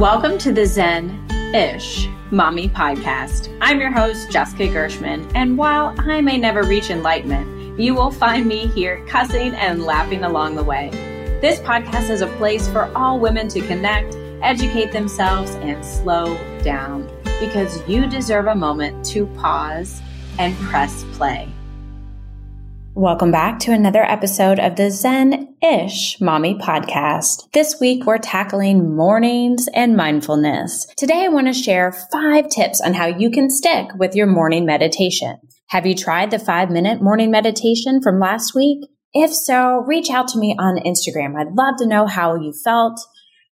Welcome to the Zen ish Mommy Podcast. I'm your host, Jessica Gershman, and while I may never reach enlightenment, you will find me here cussing and laughing along the way. This podcast is a place for all women to connect, educate themselves, and slow down because you deserve a moment to pause and press play. Welcome back to another episode of the Zen ish Mommy Podcast. This week we're tackling mornings and mindfulness. Today I want to share five tips on how you can stick with your morning meditation. Have you tried the five minute morning meditation from last week? If so, reach out to me on Instagram. I'd love to know how you felt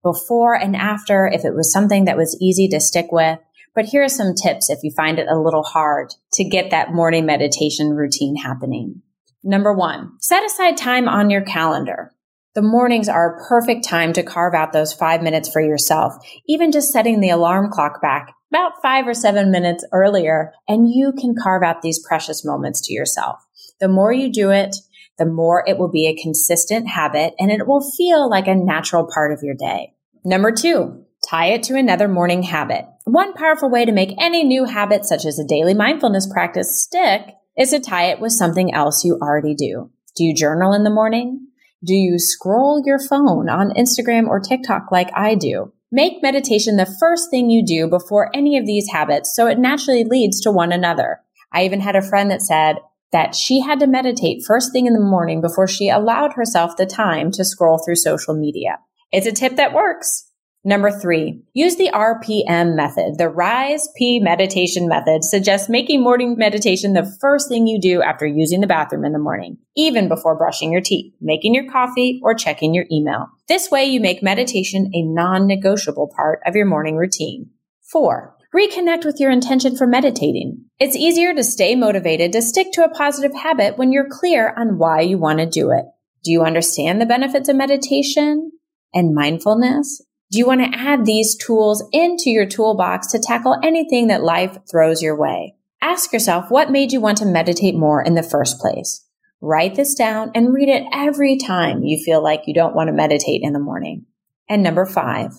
before and after, if it was something that was easy to stick with. But here are some tips if you find it a little hard to get that morning meditation routine happening. Number one, set aside time on your calendar. The mornings are a perfect time to carve out those five minutes for yourself, even just setting the alarm clock back about five or seven minutes earlier, and you can carve out these precious moments to yourself. The more you do it, the more it will be a consistent habit and it will feel like a natural part of your day. Number two, tie it to another morning habit. One powerful way to make any new habit, such as a daily mindfulness practice, stick is to tie it with something else you already do. Do you journal in the morning? Do you scroll your phone on Instagram or TikTok like I do? Make meditation the first thing you do before any of these habits so it naturally leads to one another. I even had a friend that said that she had to meditate first thing in the morning before she allowed herself the time to scroll through social media. It's a tip that works. Number three, use the RPM method. The RISE P meditation method suggests making morning meditation the first thing you do after using the bathroom in the morning, even before brushing your teeth, making your coffee, or checking your email. This way you make meditation a non-negotiable part of your morning routine. Four, reconnect with your intention for meditating. It's easier to stay motivated to stick to a positive habit when you're clear on why you want to do it. Do you understand the benefits of meditation and mindfulness? Do you want to add these tools into your toolbox to tackle anything that life throws your way? Ask yourself what made you want to meditate more in the first place. Write this down and read it every time you feel like you don't want to meditate in the morning. And number five,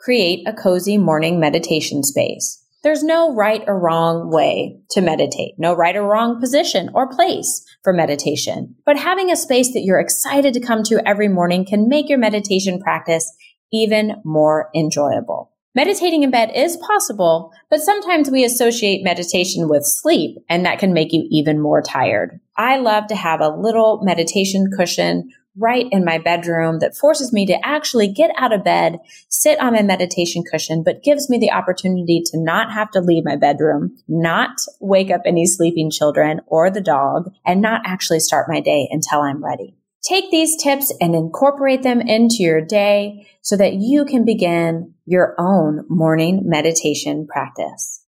create a cozy morning meditation space. There's no right or wrong way to meditate, no right or wrong position or place for meditation. But having a space that you're excited to come to every morning can make your meditation practice even more enjoyable. Meditating in bed is possible, but sometimes we associate meditation with sleep and that can make you even more tired. I love to have a little meditation cushion right in my bedroom that forces me to actually get out of bed, sit on my meditation cushion, but gives me the opportunity to not have to leave my bedroom, not wake up any sleeping children or the dog, and not actually start my day until I'm ready. Take these tips and incorporate them into your day so that you can begin your own morning meditation practice.